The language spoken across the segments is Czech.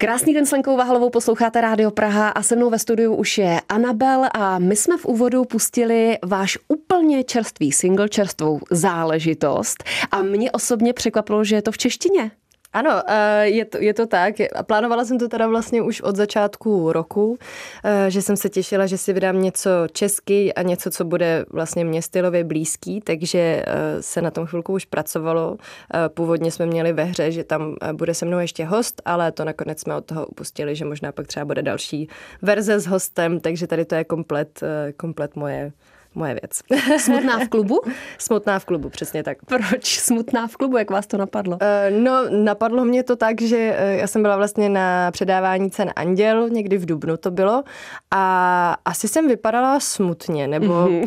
Krásný den s Lenkou Vahalovou posloucháte Rádio Praha a se mnou ve studiu už je Anabel a my jsme v úvodu pustili váš úplně čerstvý single, čerstvou záležitost a mě osobně překvapilo, že je to v češtině. Ano, eh, je to, je to tak. Plánovala jsem to teda vlastně už od začátku roku, eh, že jsem se těšila, že si vydám něco česky a něco, co bude vlastně mě stylově blízký, takže eh, se na tom chvilku už pracovalo. Původně jsme měli ve hře, že tam bude se mnou ještě host, ale to nakonec jsme od toho upustili, že možná pak třeba bude další verze s hostem, takže tady to je komplet, komplet moje moje věc. Smutná v klubu? Smutná v klubu, přesně tak. Proč smutná v klubu? Jak vás to napadlo? Uh, no, napadlo mě to tak, že uh, já jsem byla vlastně na předávání cen Anděl, někdy v Dubnu to bylo a asi jsem vypadala smutně, nebo mm-hmm.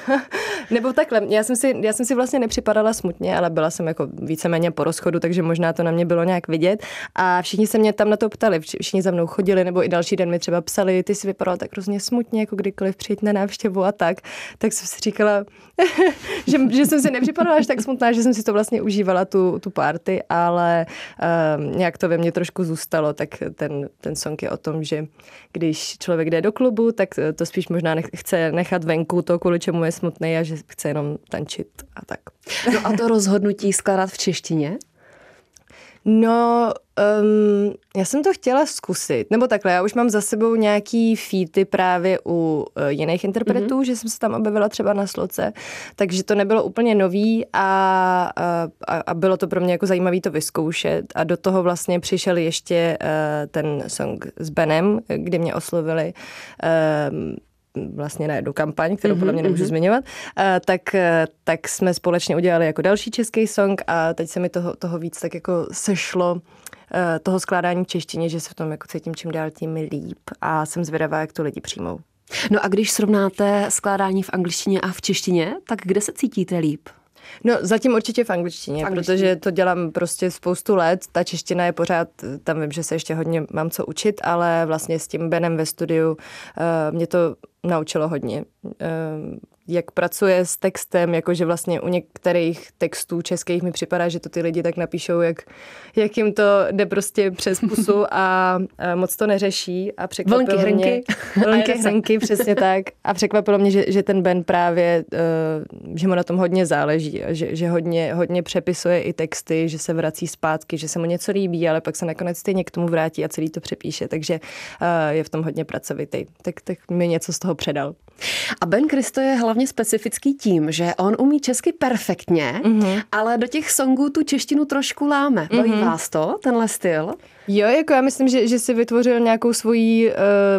nebo takhle. Já jsem, si, já jsem si vlastně nepřipadala smutně, ale byla jsem jako víceméně po rozchodu, takže možná to na mě bylo nějak vidět a všichni se mě tam na to ptali, všichni za mnou chodili, nebo i další den mi třeba psali, ty si vypadala tak hrozně smutně, jako kdykoliv přijít na návštěvu a tak tak, tak jsem si říkala, že, že jsem si nepřipadala až tak smutná, že jsem si to vlastně užívala, tu, tu party, ale um, nějak to ve mně trošku zůstalo, tak ten, ten song je o tom, že když člověk jde do klubu, tak to spíš možná nech, chce nechat venku to, kvůli čemu je smutný a že chce jenom tančit a tak. No a to rozhodnutí skládat v češtině? No, um, já jsem to chtěla zkusit, nebo takhle, já už mám za sebou nějaký featy právě u uh, jiných interpretů, mm-hmm. že jsem se tam objevila třeba na sloce, takže to nebylo úplně nový a, a, a bylo to pro mě jako zajímavé to vyzkoušet. A do toho vlastně přišel ještě uh, ten song s Benem, kdy mě oslovili um, vlastně na jednu kampaň, kterou podle mě nemůžu mm-hmm. zmiňovat, tak, tak jsme společně udělali jako další český song a teď se mi toho, toho víc tak jako sešlo e, toho skládání v češtině, že se v tom jako cítím čím dál tím líp a jsem zvědavá, jak to lidi přijmou. No a když srovnáte skládání v angličtině a v češtině, tak kde se cítíte líp? No zatím určitě v angličtině, v angličtině, protože to dělám prostě spoustu let. Ta čeština je pořád, tam vím, že se ještě hodně mám co učit, ale vlastně s tím Benem ve studiu uh, mě to naučilo hodně. Uh, jak pracuje s textem, jakože vlastně u některých textů českých mi připadá, že to ty lidi tak napíšou, jak, jak jim to jde prostě přes pusu a, a moc to neřeší a překvapilo Vlnky, mě... hrnky. Vlnky, hrnky, přesně tak. A překvapilo mě, že, že ten Ben právě, uh, že mu na tom hodně záleží, že, že hodně, hodně přepisuje i texty, že se vrací zpátky, že se mu něco líbí, ale pak se nakonec stejně k tomu vrátí a celý to přepíše, takže uh, je v tom hodně pracovitý. Tak, tak mi něco z toho předal. A Ben Kristo je hlavně specifický tím, že on umí česky perfektně, mm-hmm. ale do těch songů tu češtinu trošku láme. Mm-hmm. vás to, tenhle styl? Jo, jako já myslím, že, že si vytvořil nějakou svoji uh,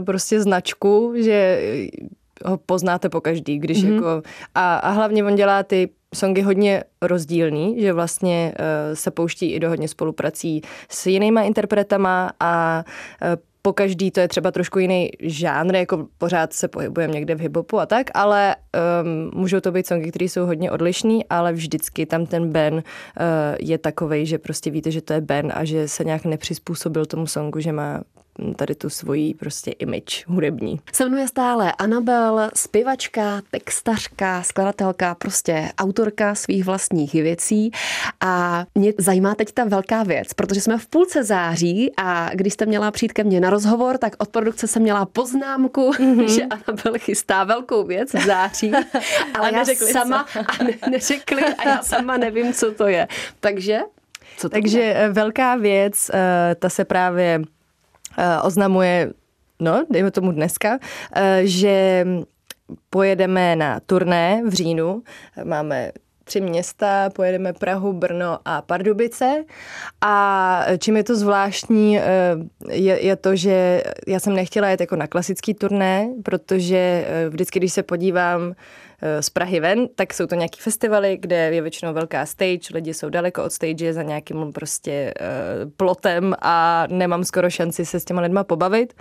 prostě značku, že ho poznáte po každý, když mm-hmm. jako... A, a hlavně on dělá ty songy hodně rozdílný, že vlastně uh, se pouští i do hodně spoluprací s jinýma interpretama a uh, po každý to je třeba trošku jiný žánr, jako pořád se pohybujeme někde v hiphopu a tak, ale um, můžou to být songy, které jsou hodně odlišný, ale vždycky tam ten Ben uh, je takovej, že prostě víte, že to je Ben a že se nějak nepřizpůsobil tomu songu, že má tady tu svoji prostě image hudební. Se mnou je stále Anabel, zpěvačka, textařka, skladatelka, prostě autorka svých vlastních věcí a mě zajímá teď ta velká věc, protože jsme v půlce září a když jste měla přijít ke mně na rozhovor, tak od produkce jsem měla poznámku, mm-hmm. že Anabel chystá velkou věc v září, ale já sama a ne, neřekli a já sama nevím, co to je. Takže co to Takže je? Eh, velká věc, eh, ta se právě oznamuje, no, dejme tomu dneska, eh, že pojedeme na turné v říjnu. Máme tři města, pojedeme Prahu, Brno a Pardubice. A čím je to zvláštní, eh, je, je to, že já jsem nechtěla jet jako na klasický turné, protože vždycky, když se podívám Eh, z Prahy ven, tak jsou to nějaký festivaly, kde je většinou velká stage, lidi jsou daleko od stage za nějakým prostě plotem a nemám skoro šanci se s těma lidma pobavit.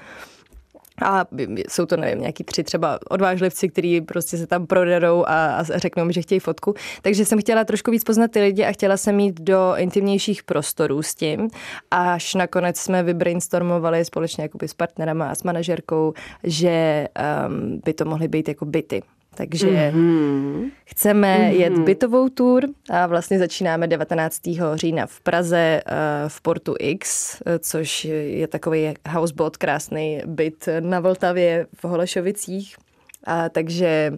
A jsou to, nevím, nějaký tři třeba odvážlivci, kteří prostě se tam proderou a, a řeknou mi, že chtějí fotku. Takže jsem chtěla trošku víc poznat ty lidi a chtěla jsem jít do intimnějších prostorů s tím. Až nakonec jsme vybrainstormovali společně jakoby s partnerama a s manažerkou, že um, by to mohly být jako byty Takže mm-hmm. chceme mm-hmm. jet bytovou tour a vlastně začínáme 19. října v Praze v Portu X, což je takový houseboat, krásný byt na Vltavě v Holešovicích. A takže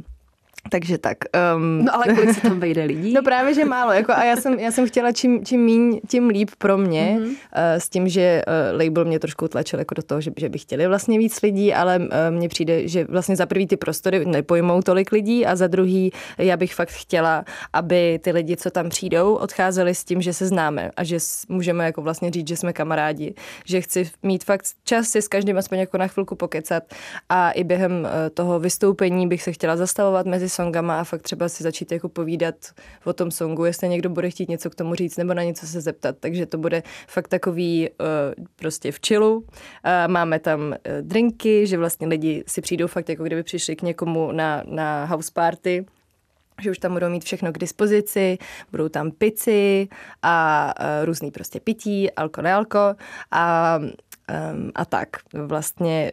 takže tak. Um, no ale kolik se tam vejde lidí? No právě, že málo. Jako, a já jsem, já jsem chtěla čím, čím míň, tím líp pro mě. Mm-hmm. Uh, s tím, že uh, label mě trošku tlačil jako do toho, že, že by chtěli vlastně víc lidí, ale uh, mně přijde, že vlastně za prvý ty prostory nepojmou tolik lidí a za druhý já bych fakt chtěla, aby ty lidi, co tam přijdou, odcházeli s tím, že se známe a že můžeme jako vlastně říct, že jsme kamarádi. Že chci mít fakt čas si s každým aspoň jako na chvilku pokecat a i během uh, toho vystoupení bych se chtěla zastavovat mezi songama a fakt třeba si začít jako povídat o tom songu, jestli někdo bude chtít něco k tomu říct nebo na něco se zeptat. Takže to bude fakt takový uh, prostě v chillu. Uh, máme tam uh, drinky, že vlastně lidi si přijdou fakt jako kdyby přišli k někomu na, na house party že už tam budou mít všechno k dispozici, budou tam pici a uh, různý prostě pití, alko, nealko a um, a tak. Vlastně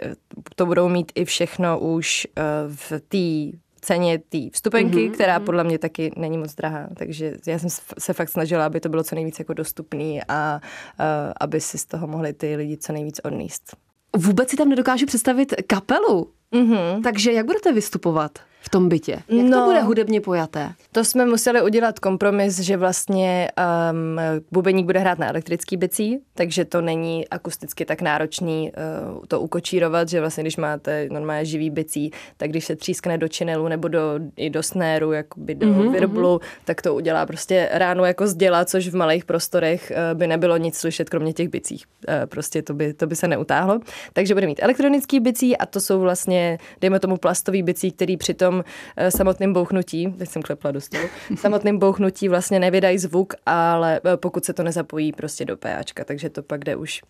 to budou mít i všechno už uh, v té ceně té vstupenky, mm-hmm. která mhm. podle mě taky není moc drahá. Takže já jsem se fakt snažila, aby to bylo co nejvíc jako dostupný a uh, aby si z toho mohli ty lidi co nejvíc odníst. Vůbec si tam nedokážu představit kapelu. Mm-hmm. Takže jak budete vystupovat? V tom bytě? Jak no, to bude hudebně pojaté? To jsme museli udělat kompromis, že vlastně um, bubeník bude hrát na elektrický bicí, takže to není akusticky tak náročný uh, to ukočírovat, že vlastně když máte normálně živý bicí, tak když se třískne do činelu nebo do, i do snéru, jakoby do mm-hmm, virblu, mm-hmm. tak to udělá prostě ráno jako zděla, což v malých prostorech uh, by nebylo nic slyšet, kromě těch bicích. Uh, prostě to by, to by se neutáhlo. Takže bude mít elektronický bicí a to jsou vlastně, dejme tomu plastový bicí, který přitom tom eh, samotným bouchnutí, teď jsem klepla do stolu, samotným bouchnutí vlastně nevydají zvuk, ale eh, pokud se to nezapojí prostě do PAčka, takže to pak jde už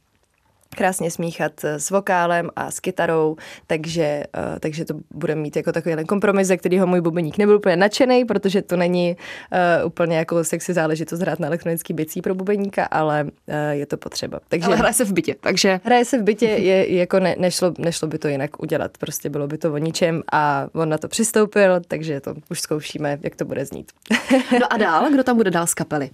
krásně smíchat eh, s vokálem a s kytarou, takže, uh, takže to bude mít jako takový kompromis, ze kterého můj bubeník nebyl úplně nadšený, protože to není uh, úplně jako sexy záležitost hrát na elektronický bicí pro bubeníka, ale uh, je to potřeba. Takže, ale hraje se v bytě, takže... Hraje se v bytě, je, jako ne, nešlo, nešlo by to jinak udělat, prostě bylo by to o ničem a on na to přistoupil, takže to už zkoušíme, jak to bude znít. no a dál, kdo tam bude dál z kapely?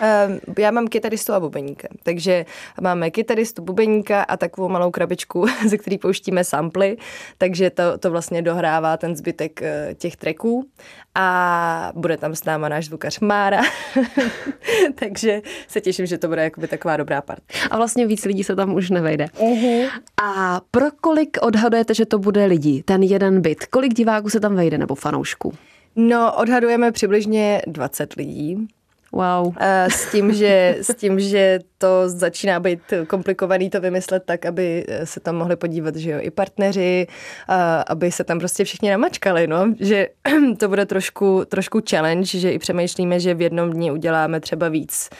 Ehm, já mám kytaristu a bubeníka, takže máme kytaristu, bubeníka a takovou malou krabičku, ze který pouštíme samply, takže to, to vlastně dohrává ten zbytek eh, těch tracků a bude tam s náma náš zvukař Mára, takže se těším, že to bude jakoby taková dobrá part. A vlastně víc lidí se tam už nevejde. Uh-huh. A pro kolik odhadujete, že to bude lidí, ten jeden byt? Kolik diváků se tam vejde nebo fanoušků? No, odhadujeme přibližně 20 lidí. Wow. S tím, že, s tím, že to začíná být komplikovaný to vymyslet tak, aby se tam mohli podívat, že jo, i partneři, aby se tam prostě všichni namačkali, no, že to bude trošku, trošku challenge, že i přemýšlíme, že v jednom dni uděláme třeba víc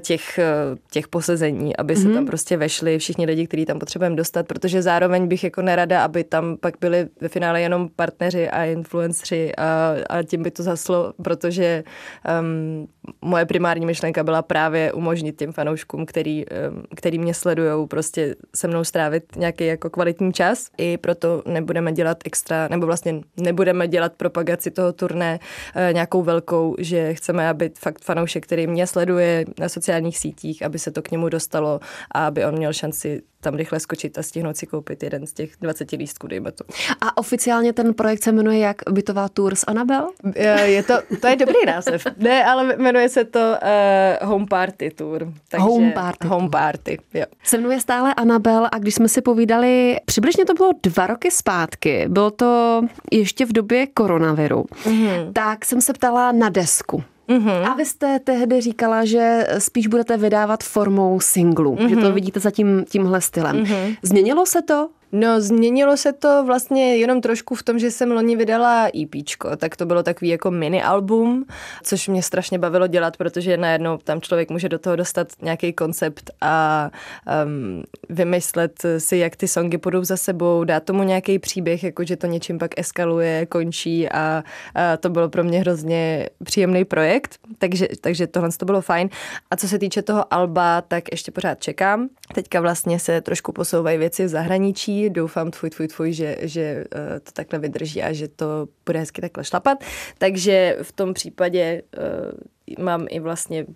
těch, eh, těch posezení, aby se mm-hmm. tam prostě vešli všichni lidi, kteří tam potřebujeme dostat, protože zároveň bych jako nerada, aby tam pak byli ve finále jenom partneři a influenceri a, a tím by to zaslo, protože um, moje primární myšlenka byla právě umožnit těm fanouškům, který, um, který mě sledují, prostě se mnou strávit nějaký jako kvalitní čas. I proto nebudeme dělat extra, nebo vlastně nebudeme dělat propagaci toho turné uh, nějakou velkou, že chceme, aby fakt fanoušek, který mě sleduje na sociálních sítích, aby se to k němu dostalo a aby on měl šanci tam rychle skočit a stihnout si koupit jeden z těch 20 lístků, dejme to. A oficiálně ten projekt se jmenuje jak Bytová tour s Anabel? Je to, to je dobrý název. Ne, ale jmenuje se to uh, Home Party Tour. Takže home Party. Home Party, jo. Se jmenuje stále Anabel a když jsme si povídali, přibližně to bylo dva roky zpátky, bylo to ještě v době koronaviru, mm-hmm. tak jsem se ptala na desku. Mm-hmm. A vy jste tehdy říkala, že spíš budete vydávat formou singlu, mm-hmm. že to mhm. vidíte za tím, tímhle stylem. Mm-hmm. Změnilo se to? No, změnilo se to vlastně jenom trošku v tom, že jsem loni vydala EP, tak to bylo takový jako mini album, což mě strašně bavilo dělat, protože najednou tam člověk může do toho dostat nějaký koncept a um, vymyslet si, jak ty songy půjdou za sebou, dát tomu nějaký příběh, jako že to něčím pak eskaluje, končí a, a to bylo pro mě hrozně příjemný projekt, takže, takže tohle to bylo fajn. A co se týče toho alba, tak ještě pořád čekám. Teďka vlastně se trošku posouvají věci v zahraničí, doufám tvůj, tvůj, tvůj, že, že uh, to takhle vydrží a že to bude hezky takhle šlapat. Takže v tom případě uh, mám i vlastně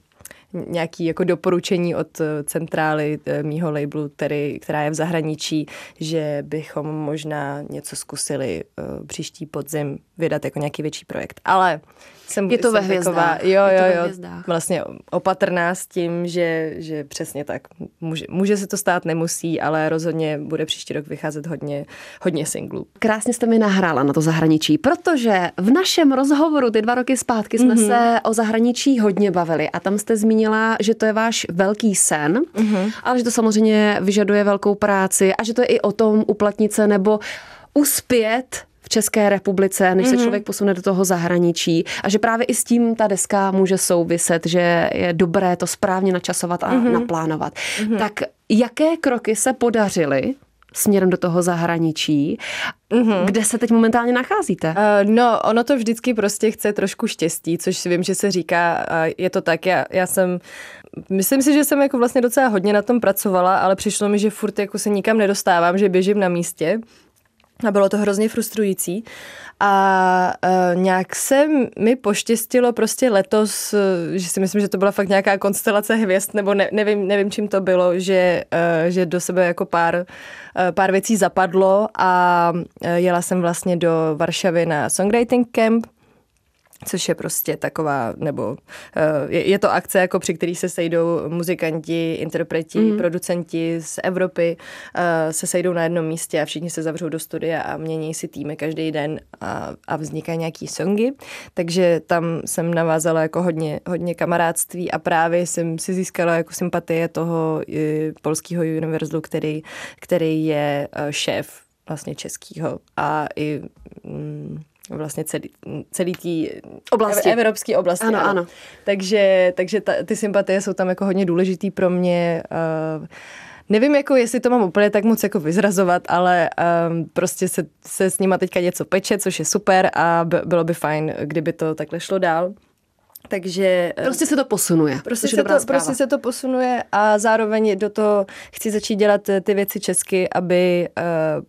nějaký jako doporučení od eh, centrály eh, mýho labelu, který, která je v zahraničí, že bychom možná něco zkusili příští podzim vydat jako nějaký větší projekt. Ale jsem, je to jsem ve hvězdách. Taková, jo, jo, jo, vlastně opatrná s tím, že, že přesně tak. Může, může se to stát, nemusí, ale rozhodně bude příští rok vycházet hodně, hodně singlů. Krásně jste mi nahrála na to zahraničí, protože v našem rozhovoru ty dva roky zpátky jsme mm-hmm. se o zahraničí hodně bavili a tam jste zmínila, že to je váš velký sen, mm-hmm. ale že to samozřejmě vyžaduje velkou práci a že to je i o tom uplatnit se nebo uspět v České republice, než mm-hmm. se mhm. člověk posune do toho zahraničí. A že právě i s tím ta deska může souviset, že je dobré to správně načasovat a mm-hmm. naplánovat. Mm-hmm. Tak jaké kroky se podařily směrem do toho zahraničí. Mm-hmm. Kde se teď momentálně nacházíte? Uh, no, ono to vždycky prostě chce trošku štěstí, což si vím, že se říká, uh, je to tak, já, já jsem, myslím si, že jsem jako vlastně docela hodně na tom pracovala, ale přišlo mi, že furt jako se nikam nedostávám, že běžím na místě a bylo to hrozně frustrující. A uh, nějak se mi poštěstilo prostě letos, uh, že si myslím, že to byla fakt nějaká konstelace hvězd, nebo ne, nevím, nevím, čím to bylo, že, uh, že do sebe jako pár, uh, pár věcí zapadlo a uh, jela jsem vlastně do Varšavy na songwriting camp, což je prostě taková, nebo eh, je, je to akce, jako při který se sejdou muzikanti, interpreti, mm. producenti z Evropy, uh, se sejdou na jednom místě a všichni se zavřou do studia a mění si týmy každý den a, a vznikají nějaký songy. Takže tam jsem navázala jako hodně, hodně kamarádství a právě jsem si získala jako sympatie toho eh, polského univerzu, který, který je šéf vlastně českýho a i mm, vlastně celý, celý tý oblasti. evropské oblasti. Ano, ano. ano. Takže, takže ta, ty sympatie jsou tam jako hodně důležitý pro mě. Uh, Nevím, jako jestli to mám úplně tak moc jako vyzrazovat, ale um, prostě se, se s nima teďka něco peče, což je super a b- bylo by fajn, kdyby to takhle šlo dál. Takže... Eh, prostě se to posunuje. Prostě se to, prostě se to posunuje a zároveň do toho chci začít dělat ty věci česky, aby uh,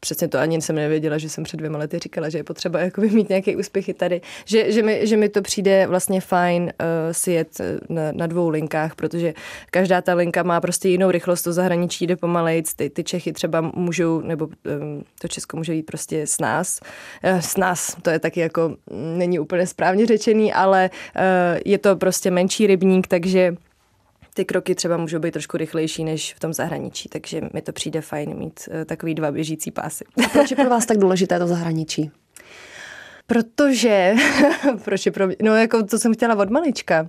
přesně to ani jsem nevěděla, že jsem před dvěma lety říkala, že je potřeba jakoby mít nějaké úspěchy tady, že, že, mi, že mi to přijde vlastně fajn uh, si jet eh, na, na dvou linkách, protože každá ta linka má prostě jinou rychlost, to zahraničí jde pomalejc, ty, ty Čechy třeba můžou, nebo um, to Česko může jít prostě s nás, uh, s nás, to je taky jako, mm, není úplně správně řečený, ale uh, je to prostě menší rybník, takže ty kroky třeba můžou být trošku rychlejší než v tom zahraničí, takže mi to přijde fajn mít uh, takový dva běžící pásy. A proč je pro vás tak důležité to zahraničí? Protože, proč je pro mě, no jako to jsem chtěla od malička.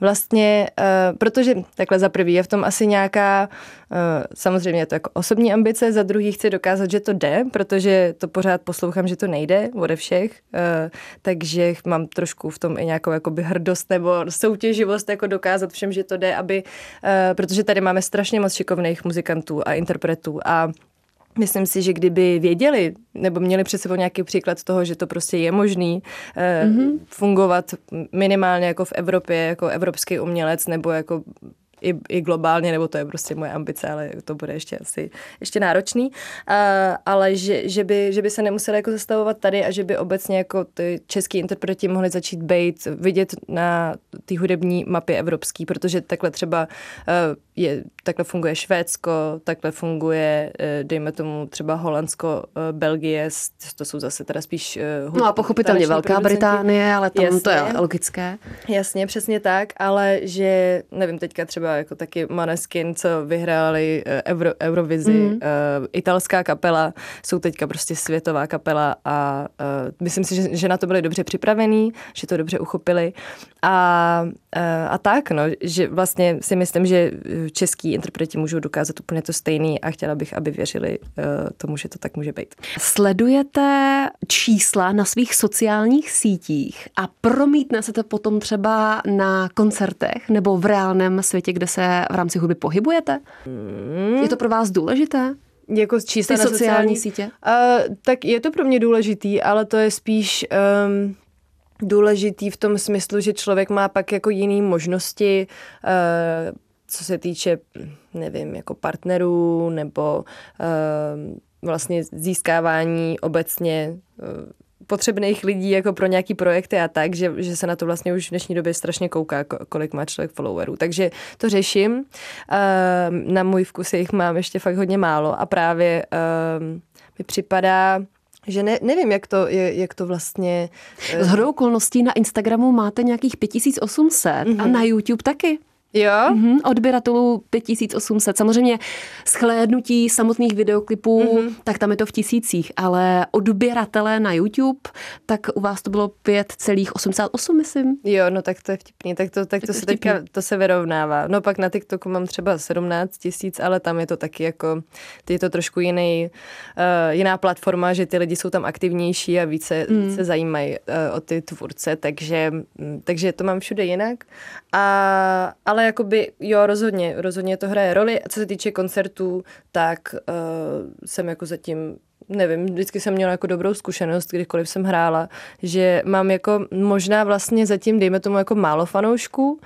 Vlastně, uh, protože takhle za prvý je v tom asi nějaká, uh, samozřejmě je to jako osobní ambice, za druhý chci dokázat, že to jde, protože to pořád poslouchám, že to nejde ode všech, uh, takže mám trošku v tom i nějakou jakoby hrdost nebo soutěživost, jako dokázat všem, že to jde, aby, uh, protože tady máme strašně moc šikovných muzikantů a interpretů a Myslím si, že kdyby věděli, nebo měli před sebou nějaký příklad toho, že to prostě je možný eh, mm-hmm. fungovat minimálně jako v Evropě, jako evropský umělec, nebo jako i, i globálně, nebo to je prostě moje ambice, ale to bude ještě asi ještě náročný, uh, ale že, že, by, že by se nemuseli jako zastavovat tady a že by obecně jako ty český interpreti mohli začít být vidět na té hudební mapě evropský, protože takhle třeba uh, je, takhle funguje Švédsko, takhle funguje, uh, dejme tomu třeba Holandsko, uh, Belgie, to jsou zase teda spíš uh, No a pochopitelně Velká producenti. Británie, ale tam Jasně. to je logické. Jasně, přesně tak, ale že, nevím, teďka třeba jako taky Maneskin, co vyhráli eh, Euro, Eurovizi, mm. uh, italská kapela, jsou teďka prostě světová kapela a uh, myslím si, že, že na to byli dobře připravení, že to dobře uchopili a, uh, a tak, no, že vlastně si myslím, že český interpreti můžou dokázat úplně to stejný a chtěla bych, aby věřili uh, tomu, že to tak může být. Sledujete čísla na svých sociálních sítích a promítne se to potom třeba na koncertech nebo v reálném světě, kde se v rámci hudby pohybujete? Mm. Je to pro vás důležité? Jako čísla Ty na sociální, sociální sítě? Uh, tak je to pro mě důležitý, ale to je spíš um, důležitý v tom smyslu, že člověk má pak jako jiný možnosti uh, co se týče, nevím, jako partnerů nebo vlastně získávání obecně potřebných lidí jako pro nějaký projekty a tak, že, že se na to vlastně už v dnešní době strašně kouká, kolik má člověk followerů. Takže to řeším. Na můj vkus jich mám ještě fakt hodně málo a právě mi připadá, že ne, nevím, jak to, jak to vlastně... Z hodou okolností na Instagramu máte nějakých 5800 mm-hmm. a mhm. na YouTube taky. Jo? Mm-hmm, odběratelů 5800. Samozřejmě schlédnutí samotných videoklipů, mm-hmm. tak tam je to v tisících, ale odběratelé na YouTube, tak u vás to bylo 5,88, myslím. Jo, no tak to je vtipný, tak to, tak to, to se teďka, to se vyrovnává. No pak na TikToku mám třeba 17 tisíc, ale tam je to taky jako, je to trošku jiný, uh, jiná platforma, že ty lidi jsou tam aktivnější a více mm. se zajímají uh, o ty tvůrce, takže, takže to mám všude jinak. A, ale ale jakoby, jo, rozhodně, rozhodně to hraje roli. Co se týče koncertů, tak uh, jsem jako zatím nevím, vždycky jsem měla jako dobrou zkušenost, kdykoliv jsem hrála, že mám jako možná vlastně zatím, dejme tomu jako málo fanoušků,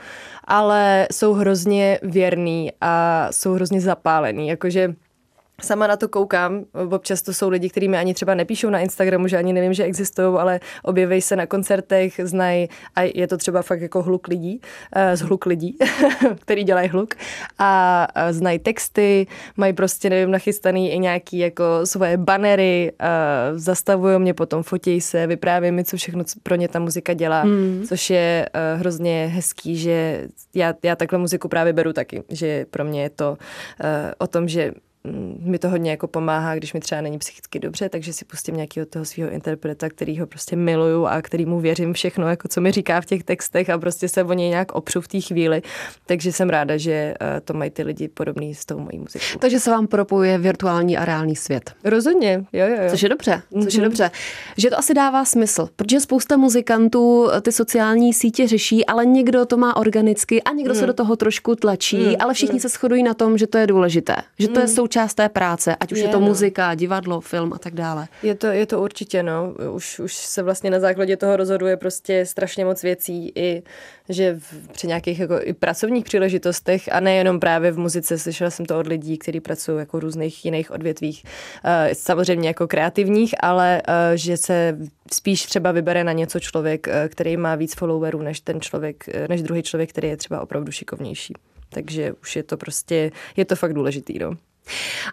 ale jsou hrozně věrný a jsou hrozně zapálení, jakože Sama na to koukám, občas to jsou lidi, kteří mi ani třeba nepíšou na Instagramu, že ani nevím, že existují, ale objeví se na koncertech, znají a je to třeba fakt jako hluk lidí, uh, z hluk lidí, který dělají hluk a znají texty, mají prostě, nevím, nachystaný i nějaký jako svoje banery, uh, zastavují mě potom, fotí se, vypráví mi, co všechno pro ně ta muzika dělá, hmm. což je uh, hrozně hezký, že já, já takhle muziku právě beru taky, že pro mě je to o tom, že Mm, mi to hodně jako pomáhá, když mi třeba není psychicky dobře, takže si pustím nějakého toho svého interpreta, který ho prostě miluju a který mu věřím všechno, jako co mi říká v těch textech a prostě se o něj nějak opřu v té chvíli. Takže jsem ráda, že eh, to mají ty lidi podobný s tou mojí muzikou. Takže se vám propojuje virtuální a reálný svět. Rozhodně, jo, jo, jo. Což je dobře, což mm-hmm. je mhm. dobře. Že to asi dává smysl, protože spousta muzikantů ty sociální sítě řeší, ale někdo to má organicky a někdo mm. se do toho trošku tlačí, mm. ale všichni mm. se shodují na tom, že to je důležité, že to mm. je součást součást té práce, ať už je, je to no. muzika, divadlo, film a tak dále. Je to, je to určitě, no. Už, už se vlastně na základě toho rozhoduje prostě strašně moc věcí i, že v, při nějakých jako i pracovních příležitostech a nejenom právě v muzice, slyšela jsem to od lidí, kteří pracují jako v různých jiných odvětvích, uh, samozřejmě jako kreativních, ale uh, že se spíš třeba vybere na něco člověk, uh, který má víc followerů než ten člověk, než druhý člověk, který je třeba opravdu šikovnější. Takže už je to prostě, je to fakt důležitý, no.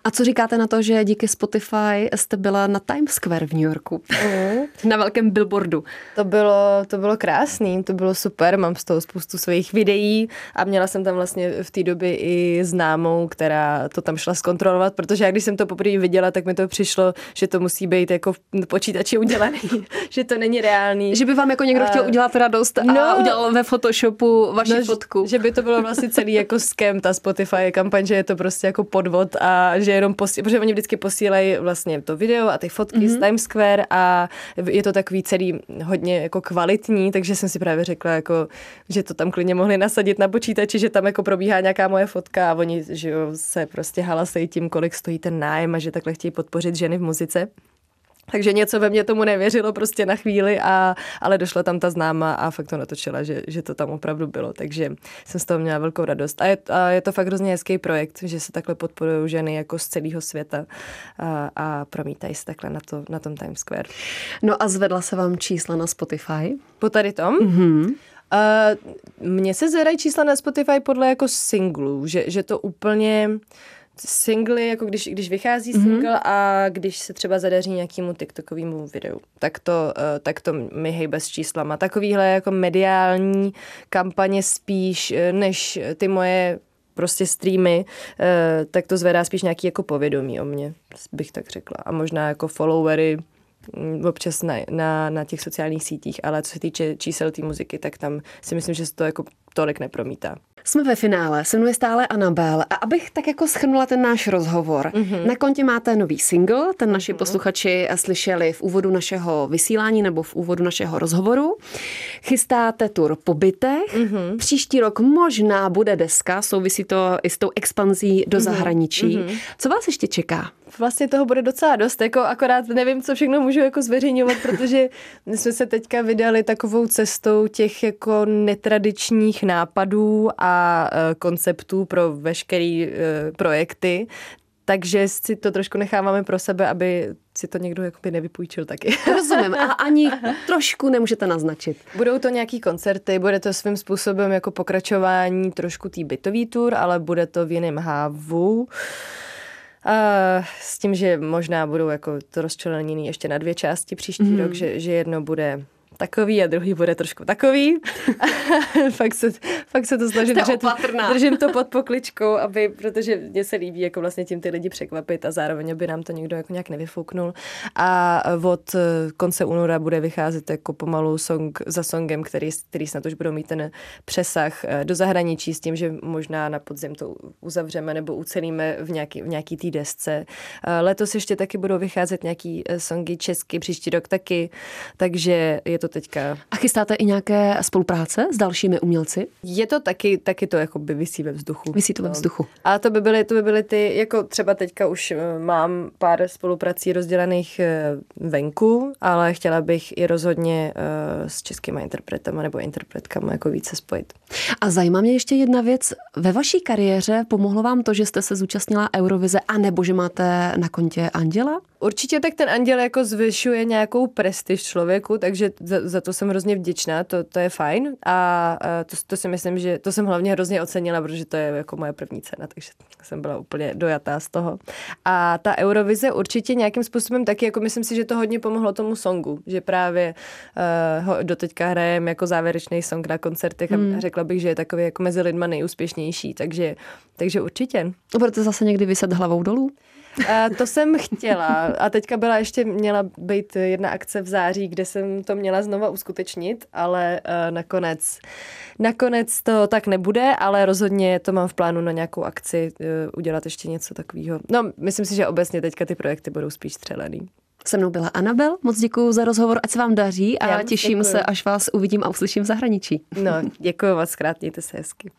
A co říkáte na to, že díky Spotify jste byla na Times Square v New Yorku? Mm. na velkém billboardu. To bylo, to bylo krásný, to bylo super, mám z toho spoustu svých videí a měla jsem tam vlastně v té době i známou, která to tam šla zkontrolovat, protože já když jsem to poprvé viděla, tak mi to přišlo, že to musí být jako v počítači udělaný, že to není reálný. Že by vám jako někdo a... chtěl udělat radost a no, udělal ve Photoshopu vaši no, fotku. Že by to bylo vlastně celý jako scam, ta Spotify kampaň, že je to prostě jako podvod a že jenom posílají, protože oni vždycky posílají vlastně to video a ty fotky mm-hmm. z mhm. Times Square a je to takový celý hodně jako kvalitní, takže jsem si právě řekla, jako, že to tam klidně mohli nasadit na počítači, že tam jako probíhá nějaká moje fotka a oni že jo, se prostě halasejí tím, kolik stojí ten nájem a že takhle chtějí podpořit ženy v muzice. Takže něco ve mně tomu nevěřilo prostě na chvíli, a, ale došla tam ta známa a fakt to natočila, že, že to tam opravdu bylo. Takže jsem z toho měla velkou radost. A je, a je to fakt hrozně hezký projekt, že se takhle podporují ženy jako z celého světa a, a promítají se takhle na, to, na tom Times Square. No a zvedla se vám čísla na Spotify? Po tady tom? Mm-hmm. Uh, mně se zvedají čísla na Spotify podle jako singlů, že, že to úplně singly, jako když, když vychází mm-hmm. single a když se třeba zadaří nějakému TikTokovému videu, tak to, uh, tak to mi hejbe s číslama. Takovýhle jako mediální kampaně spíš, eh, než ty moje prostě streamy, uh, tak to zvedá spíš nějaký jako povědomí o mě, bych tak řekla. A možná jako followery, mm, občas na, na, na těch sociálních sítích, ale co se týče čísel té muziky, tak tam si myslím, že se to jako tolik nepromítá. Jsme ve finále, se mnou stále Anabel a abych tak jako schrnula ten náš rozhovor. Mm-hmm. Na kontě máte nový single, ten naši mm-hmm. posluchači slyšeli v úvodu našeho vysílání nebo v úvodu našeho rozhovoru. Chystáte tur po bytech, mm-hmm. příští rok možná bude deska, souvisí to i s tou expanzí do mm-hmm. zahraničí. Mm-hmm. Co vás ještě čeká? Vlastně toho bude docela dost, jako akorát nevím, co všechno můžu jako zveřejňovat, protože my jsme se teďka vydali takovou cestou těch jako netradičních nápadů a uh, konceptů pro veškeré uh, projekty, takže si to trošku necháváme pro sebe, aby si to někdo jakoby nevypůjčil taky. Rozumím. A ani trošku nemůžete naznačit. Budou to nějaký koncerty, bude to svým způsobem jako pokračování trošku tý bytový tour, ale bude to v jiném hávu. A s tím, že možná budou jako to rozčleněný ještě na dvě části příští mm. rok, že, že jedno bude takový a druhý bude trošku takový. fakt, se, fakt se to snažím držet, držím to pod pokličkou, aby, protože mně se líbí jako vlastně tím ty lidi překvapit a zároveň, aby nám to někdo jako nějak nevyfouknul. A od konce února bude vycházet jako pomalu song za songem, který, který snad už budou mít ten přesah eh, do zahraničí s tím, že možná na podzim to uzavřeme nebo ucelíme v nějaký, v nějaký té desce. Eh, letos ještě taky budou vycházet nějaký eh, songy česky, příští rok taky, takže je to teďka. A chystáte i nějaké spolupráce s dalšími umělci? Je to taky, taky to jako by vysí ve vzduchu. Vysí to ve no. vzduchu. A to by byly, to by byly ty, jako třeba teďka už eh, mám pár spoluprací rozdělených eh, venku, ale chtěla bych i rozhodně uh, s českými interpretama nebo interpretkama jako více spojit. A zajímá mě ještě jedna věc. Ve vaší kariéře pomohlo vám to, že jste se zúčastnila Eurovize, anebo že máte na kontě Anděla? Určitě tak ten anděl jako zvyšuje nějakou prestiž člověku, takže za, za to jsem hrozně vděčná, to, to je fajn a to, to si myslím, že to jsem hlavně hrozně ocenila, protože to je jako moje první cena, takže jsem byla úplně dojatá z toho. A ta Eurovize určitě nějakým způsobem taky, jako myslím si, že to hodně pomohlo tomu songu, že právě uh, ho doteďka hrajeme jako závěrečný song na koncertech hmm. a řekla bych, že je takový jako mezi lidma nejúspěšnější, takže, takže určitě. Budete zase někdy vyset hlavou dolů? A to jsem chtěla. A teďka byla ještě, měla být jedna akce v září, kde jsem to měla znova uskutečnit, ale uh, nakonec, nakonec to tak nebude, ale rozhodně to mám v plánu na nějakou akci uh, udělat ještě něco takového. No, myslím si, že obecně teďka ty projekty budou spíš střelený. Se mnou byla Anabel, moc děkuji za rozhovor, ať se vám daří a Já těším děkuju. se, až vás uvidím a uslyším v zahraničí. No, děkuji moc krát, mějte se hezky.